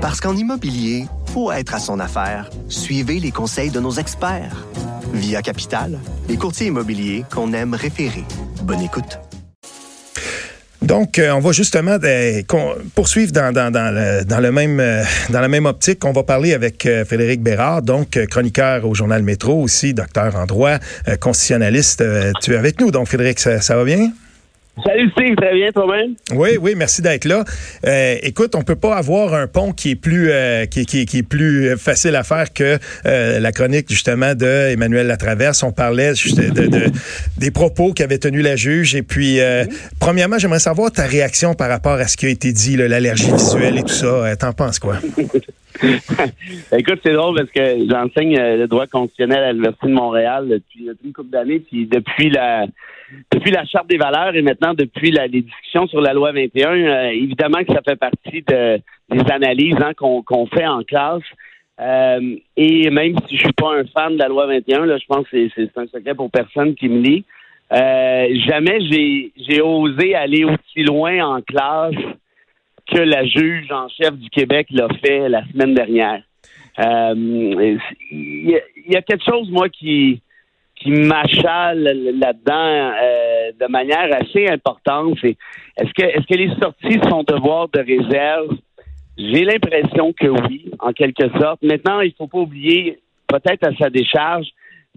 Parce qu'en immobilier, faut être à son affaire. Suivez les conseils de nos experts. Via Capital, les courtiers immobiliers qu'on aime référer. Bonne écoute. Donc, euh, on va justement euh, poursuivre euh, dans la même optique. On va parler avec Frédéric Bérard, donc chroniqueur au journal Métro, aussi docteur en droit, constitutionnaliste. tu es avec nous, donc Frédéric, ça va bien? Salut Steve, très bien toi-même? Oui, oui, merci d'être là. Euh, écoute, on peut pas avoir un pont qui est plus euh, qui, qui, qui, est plus facile à faire que euh, la chronique justement de Emmanuel Latraverse. On parlait de, de, des propos qu'avait tenus la juge. Et puis, premièrement, j'aimerais savoir ta réaction par rapport à ce qui a été dit, l'allergie visuelle et tout ça. T'en penses quoi? Écoute, c'est drôle parce que j'enseigne le droit constitutionnel à l'Université de Montréal depuis, depuis une couple d'années, puis depuis la depuis la Charte des valeurs et maintenant depuis la, les discussions sur la loi 21, euh, évidemment que ça fait partie de, des analyses hein, qu'on fait en classe. Euh, et même si je suis pas un fan de la loi 21, là, je pense que c'est un secret pour personne qui me lit. Euh, jamais j'ai osé aller aussi loin en classe que la juge en chef du Québec l'a fait la semaine dernière. Il y, a quelque chose, moi, qui, qui m'achale là-dedans euh, de manière assez importante. est-ce que est-ce que les sorties sont devoir de réserve? J'ai l'impression que oui, en quelque sorte. Maintenant, il faut pas oublier, peut-être à sa décharge,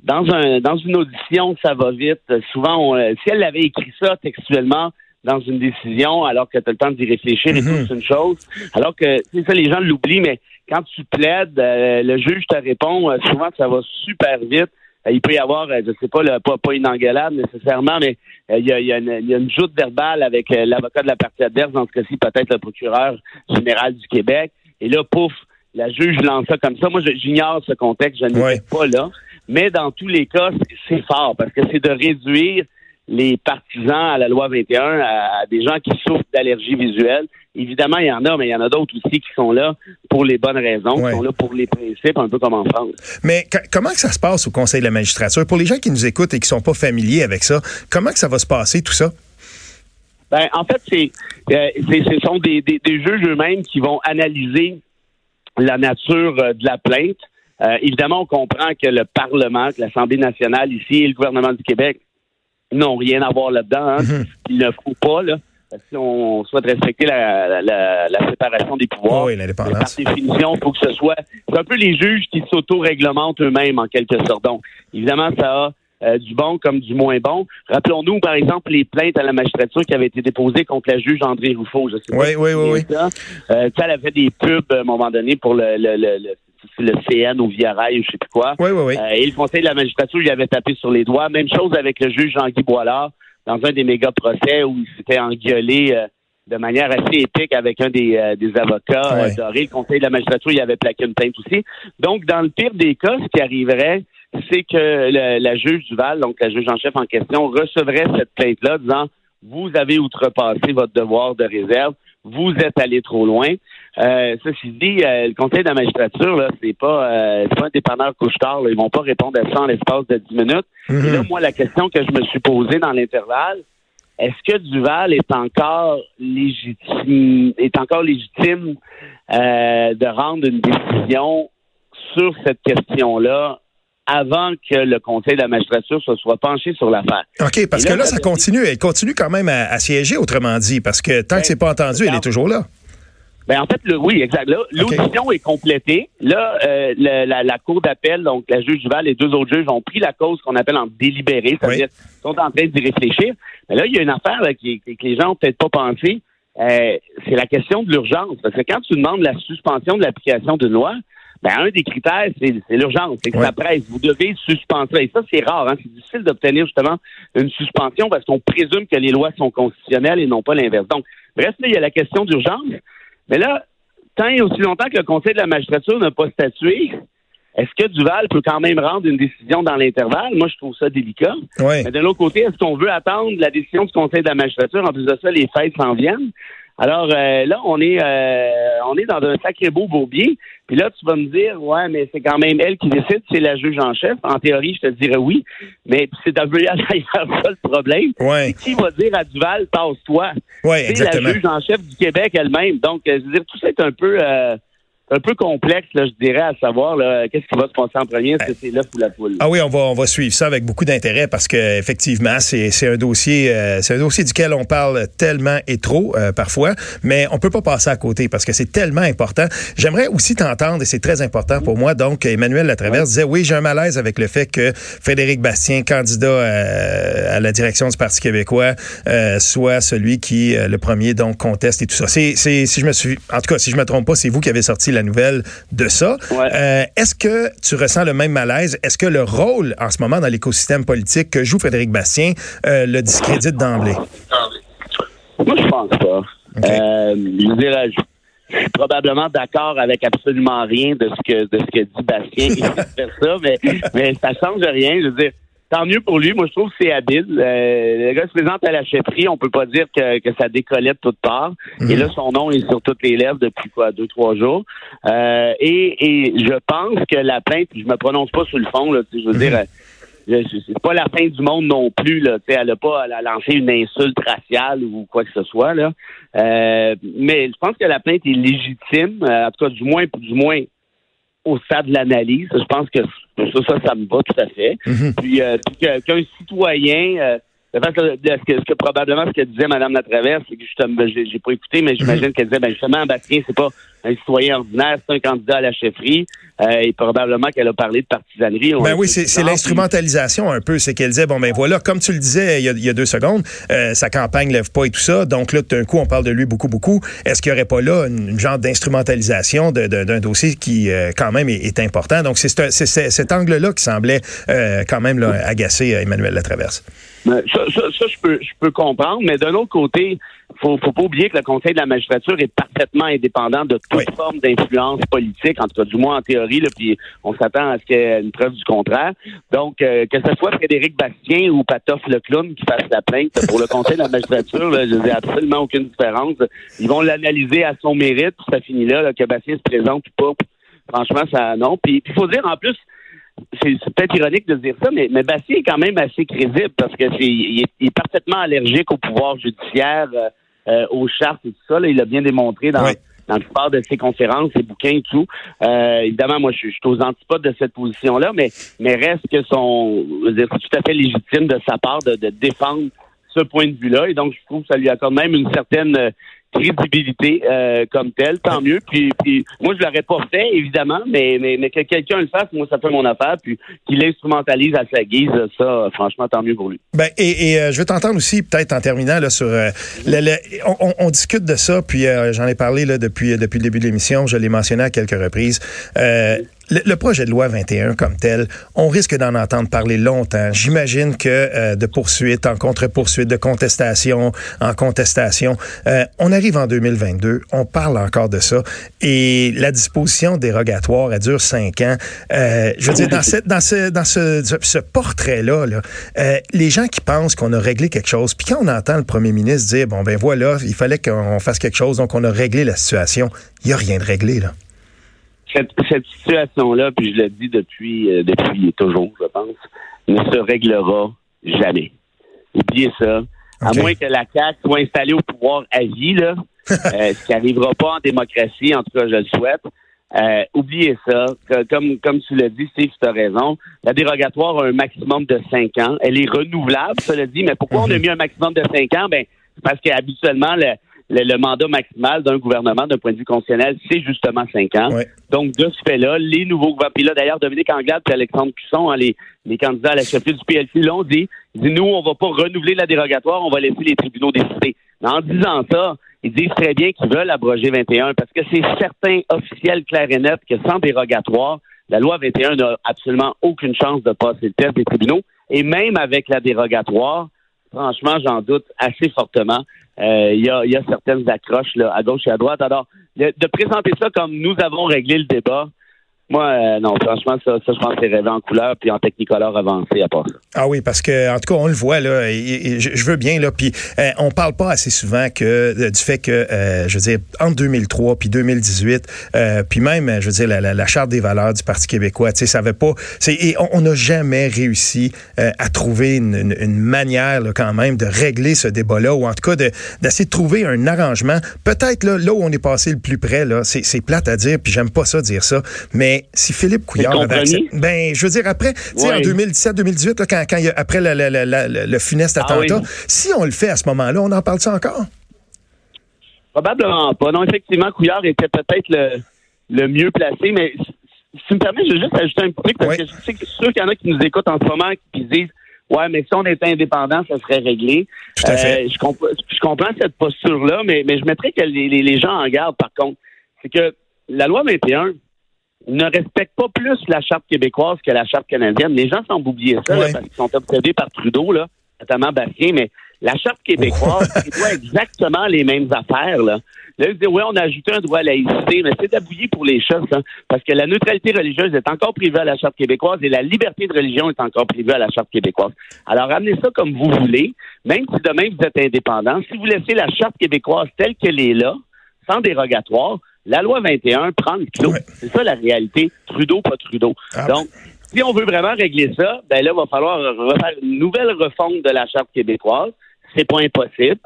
dans un dans une audition, ça va vite. Souvent, si elle avait écrit ça textuellement dans une décision, alors que tu as le temps d'y réfléchir et tout, mm-hmm. c'est une chose. Alors que, c'est ça, les gens l'oublient, mais quand tu plaides, euh, le juge te répond, euh, souvent ça va super vite. Euh, il peut y avoir, euh, je sais pas, pas, pas une engueulade nécessairement, mais euh, il y, a, il, y a une, il y a une joute verbale avec l'avocat de la partie adverse, dans ce cas-ci peut-être le procureur général du Québec. Et là, pouf, la juge lance ça comme ça. Moi, j'ignore ce contexte, je ne ouais. pas là. Mais dans tous les cas, c'est fort parce que c'est de réduire les partisans à la loi 21 à, des gens qui souffrent d'allergie visuelle. Évidemment, il y en a, mais il y en a d'autres aussi qui sont là pour les bonnes raisons, qui sont là pour les principes, un peu comme en France. Mais comment que ça se passe au Conseil de la magistrature? Pour les gens qui nous écoutent et qui sont pas familiers avec ça, comment que ça va se passer, tout ça? Ben, en fait, c'est, euh, ce sont des, des, juges eux-mêmes qui vont analyser la nature euh, de la plainte. Euh, évidemment, on comprend que le Parlement, que l'Assemblée nationale ici et le gouvernement du Québec n'ont rien à voir là-dedans. Hein. Mhm. Il ne faut pas, là. Si on souhaite respecter la, séparation des pouvoirs, oui, par définition, il faut que ce soit. C'est un peu les juges qui s'auto-réglementent eux-mêmes, en quelque sorte. Donc, évidemment, ça a euh, du bon comme du moins bon. Rappelons-nous, par exemple, les plaintes à la magistrature qui avaient été déposées contre la juge André Rouffaut. Je sais oui, oui, oui, oui. Ça. Euh, elle avait des pubs à un moment donné pour le, le, le le CN ou Via Rail ou je sais plus quoi. Oui, oui, oui. Euh, et le Conseil de la magistrature lui avait tapé sur les doigts. Même chose avec le juge Jean-Guy Boilard dans un des méga procès où il s'était engueulé euh, de manière assez épique avec un des, euh, des avocats dorés. Le Conseil de la magistrature il avait plaqué une plainte aussi. Donc, dans le pire des cas, ce qui arriverait, c'est que la juge Duval, donc la juge en chef en question, recevrait cette plainte-là disant vous avez outrepassé votre devoir de réserve, vous êtes allé trop loin. Euh, ceci dit, euh, le Conseil de la magistrature, là, c'est pas, euh, pas un dépanneur couche-tard. Ils vont pas répondre à ça en l'espace de 10 minutes. Et là, mhm. moi, la question que je me suis posée dans l'intervalle, est-ce que Duval est encore légitime, est encore légitime euh, de rendre une décision sur cette question-là avant que le Conseil de la magistrature se soit penché sur l'affaire. OK, parce que là, ça continue. Elle continue quand même à, siéger, autrement dit, parce que tant que c'est pas entendu, elle est toujours là. Ben en fait, le, oui, exact. L'audition est complétée. Là, euh, la, cour d'appel, donc la juge Duval et deux autres juges ont pris la cause qu'on appelle en délibéré, c'est-à-dire sont en train d'y réfléchir. Mais là, il y a une affaire qui, que les gens n'ont peut-être pas pensé. Euh, c'est la question de l'urgence. Parce que quand tu demandes la suspension de l'application d'une loi, ben, un des critères, c'est l'urgence, c'est que ça presse. Vous devez suspendre Et ça, c'est rare. Hein? C'est difficile d'obtenir justement une suspension parce qu'on présume que les lois sont constitutionnelles et non pas l'inverse. Donc, bref, là, il y a la question d'urgence. Mais là, tant et aussi longtemps que le Conseil de la magistrature n'a pas statué, est-ce que Duval peut quand même rendre une décision dans l'intervalle? Moi, je trouve ça délicat. Mais de l'autre côté, est-ce qu'on veut attendre la décision du Conseil de la magistrature? En plus de ça, les fêtes s'en viennent. Alors euh, là, on est euh, on est dans un sacré beau bourbier. Puis là, tu vas me dire, ouais, mais c'est quand même elle qui décide, c'est la juge en chef. En théorie, je te dirais oui, mais c'est un peu d'ailleurs ça le problème. Ouais. Qui va dire à Duval, passe-toi? Ouais, c'est la juge en chef du Québec elle-même. Donc, euh, je veux dire, tout ça est un peu un peu complexe, là, je dirais, à savoir qu'est-ce qui va se passer en premier, c'est l'œuf ou la poule? Ah oui, on va, on va suivre ça avec beaucoup d'intérêt parce que effectivement, c'est, un dossier, euh, c'est un dossier duquel on parle tellement et trop euh, parfois, mais on peut pas passer à côté parce que c'est tellement important. J'aimerais aussi t'entendre et c'est très important pour moi. Donc, Emmanuel Latraverse disait oui, j'ai un malaise avec le fait que Frédéric Bastien, candidat euh, à, la direction du Parti québécois, soit celui qui le premier donc conteste et tout ça. C'est, si je me suis, en tout cas, si je me trompe pas, c'est vous qui avez sorti la nouvelle de ça. Euh, est-ce que tu ressens le même malaise? Est-ce que le rôle en ce moment dans l'écosystème politique que joue Frédéric Bastien euh, le discrédite d'emblée? Moi, je pense pas. Euh, je dirais, je suis probablement d'accord avec absolument rien de ce que de ce que dit Bastien. Il fait ça, mais, mais ça change rien. Je veux dire, tant mieux pour lui. Moi, je trouve que c'est habile. Euh, le gars se présente à la chefferie. On peut pas dire que, que ça décollait de toutes parts. Mhm. Et là, son nom est sur toutes les lèvres depuis quoi, deux, trois jours. Euh, et, et je pense que la plainte, je me prononce pas sur le fond, là, je veux dire, euh, c'est pas la fin du monde non plus. Là, elle n'a pas elle a lancé une insulte raciale ou quoi que ce soit. Là. Euh, mais je pense que la plainte est légitime, en tout cas du moins du moins au stade de l'analyse. Je pense que ça, ça, ça me va tout à fait. Mhm. Puis, euh, qu'un citoyen, euh, ce, que, ce que probablement ce que disait Mme Latraverse, c'est que justement, j'ai pas écouté, mais j'imagine mhm. qu'elle disait, ben justement, Bastien, c'est pas un citoyen ordinaire, c'est un candidat à la chefferie. Euh, et probablement qu'elle a parlé de partisanerie. Ben oui, c'est l'instrumentalisation un peu. C'est qu'elle disait, bon, ben voilà, comme tu le disais il y a, deux secondes, euh, sa campagne lève pas et tout ça. Donc là, d'un coup, on parle de lui beaucoup, beaucoup. Est-ce qu'il n'y aurait pas là une, genre d'instrumentalisation d'un dossier qui, euh, quand même, est, important? Donc, c'est cet angle-là qui semblait quand même là, agacer Emmanuel Latraverse. Ben, ça, ça, ça, je peux, je peux comprendre, mais d'un autre côté, faut, faut pas oublier que le Conseil de la magistrature est parfaitement indépendant de toute forme d'influence politique, en tout cas du moins en théorie, là, puis on s'attend à ce qu'il y ait une preuve du contraire. Donc, euh, que ce soit Frédéric Bastien ou Patoff le clown qui fasse la plainte pour le Conseil de la magistrature, là, je n'ai absolument aucune différence. Ils vont l'analyser à son mérite, puis ça finit là, que Bastien se présente ou pas. Franchement, ça non. Puis il faut dire en plus, c'est peut-être ironique de dire ça, mais, mais Bastien est quand même assez crédible parce que c'est il est, parfaitement allergique au pouvoir judiciaire. Euh, euh, aux chartes et tout ça. il a bien démontré dans, dans la plupart de ses conférences, ses bouquins et tout. Euh, évidemment, moi, je, suis aux antipodes de cette position-là, mais, mais reste que son, c'est tout à fait légitime de sa part de, de défendre ce point de vue-là. Et donc, je trouve que ça lui accorde même une certaine crédibilité euh, comme telle, tant mieux. Puis, puis moi, je l'aurais pas fait, évidemment, mais, mais, mais que quelqu'un le fasse, moi, ça fait mon affaire. Puis qu'il l'instrumentalise à sa guise, ça, franchement, tant mieux pour lui. Ben, et, et euh, je veux t'entendre aussi, peut-être en terminant, là, sur... Euh, le, on, on, discute de ça, puis j'en ai parlé là, depuis, depuis le début de l'émission, je l'ai mentionné à quelques reprises. Le, projet de loi 21 comme tel, on risque d'en entendre parler longtemps. J'imagine que euh, de poursuite en contre-poursuite, de contestation en contestation, euh, on arrive en 2022, on parle encore de ça, et la disposition dérogatoire, elle dure cinq ans. Euh, je veux dire, dans, ce, portrait-là, là, les gens qui pensent qu'on a réglé quelque chose, puis quand on entend le premier ministre dire, bon ben voilà, il fallait qu'on fasse quelque chose, donc on a réglé la situation, il n'y a rien de réglé là cette, situation-là, puis je le dis depuis, euh, depuis toujours, je pense, ne se réglera jamais. Oubliez ça. À moins que la CAQ soit installée au pouvoir à vie, là, euh, ce qui n'arrivera pas en démocratie, en tout cas, je le souhaite. Euh, oubliez ça. Comme, comme tu l'as dit, Steve, tu as raison. La dérogatoire a un maximum de cinq ans. Elle est renouvelable, cela dit, mais pourquoi on a mhm. mis un maximum de cinq ans? Ben, parce qu'habituellement, le, le, mandat maximal d'un gouvernement d'un point de vue constitutionnel, c'est justement cinq ans. Donc, de ce fait-là, les nouveaux gouvernements, puis là, d'ailleurs, Dominique Anglade et Alexandre Cusson, hein, les, les candidats à la chefferie du PLC l'ont dit, dit, nous, on va pas renouveler la dérogatoire, on va laisser les tribunaux décider. Mais en disant ça, ils disent très bien qu'ils veulent abroger 21 parce que c'est certain, officiel, clair et net, que sans dérogatoire, la loi 21 n'a absolument aucune chance de passer le test des tribunaux. Et même avec la dérogatoire, franchement, j'en doute assez fortement. Euh, il y, a, y, a, certaines accroches là, à gauche et à droite. Alors, de, présenter ça comme nous avons réglé le débat, Moi, euh, non, franchement, ça, je pense que c'est rêvé en couleur puis en technicolor avancé à part ça. Ah oui, parce que en tout cas, on le voit là. Et, je, veux bien là. Puis euh, on parle pas assez souvent que euh, du fait que, euh, je veux dire, entre 2003 puis 2018, puis même, je veux dire, la, charte des valeurs du Parti québécois, tu sais, ça avait pas. Et on n'a jamais réussi à trouver une, une, manière là, quand même de régler ce débat-là, ou en tout cas d'essayer de, trouver un arrangement. Peut-être là, là où on est passé le plus près là, c'est plate à dire, puis j'aime pas ça dire ça, mais si Philippe Couillard avait accepté, ben, je veux dire, après, tu sais, en 2017-2018, quand, quand après le funeste ah attentat, si on le fait à ce moment-là, on en parle ça encore? Probablement pas. Non, effectivement, Couillard était peut-être le, mieux placé, mais si tu me permets, je vais juste ajouter un petit truc, parce que je sais que sûr qu'il y en a qui nous écoutent en ce moment qui disent Ouais, mais si on était indépendant, ça serait réglé. Tout à fait. Euh, je, comprends cette posture-là, mais, mais je mettrais que les, les gens en garde, par contre. C'est que la loi 21, ne respectent pas plus la charte québécoise que la charte canadienne. Les gens semblent oublier ça parce qu'ils sont obsédés par Trudeau, là, notamment Bastien, mais la charte québécoise, c'est pas exactement les mêmes affaires. Là. Là, ils disent, oui, on a ajouté un droit à laïcité, mais c'est d'abouiller pour les choses, hein, parce que la neutralité religieuse est encore privée à la Charte québécoise et la liberté de religion est encore privée à la Charte québécoise. Alors, amenez ça comme vous voulez, même si demain vous êtes indépendant. Si vous laissez la Charte québécoise telle qu'elle est là, sans dérogatoire, la loi 21 prend le clos. C'est ça la réalité. Trudeau, pas Trudeau. Ah. Donc, si on veut vraiment régler ça, ben là, il va falloir refaire une nouvelle refonte de la Charte québécoise. C'est pas impossible.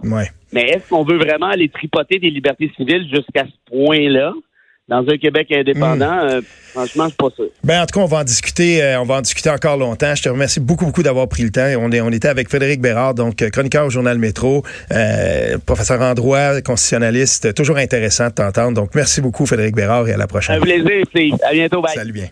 Mais est-ce qu'on veut vraiment aller tripoter des libertés civiles jusqu'à ce point-là? Dans un Québec indépendant, hmm. euh, franchement, c'est pas ça. Ben, en tout cas, on va en discuter, euh, on va en discuter encore longtemps. Je te remercie beaucoup, beaucoup d'avoir pris le temps. On, est, on était avec Frédéric Bérard, donc euh, chroniqueur au journal Métro, professeur en droit, constitutionnaliste. Toujours intéressant de t'entendre. Donc, merci beaucoup, Frédéric Bérard, et à la prochaine. Un plaisir, Steve. À bientôt. Bye. Salut bien.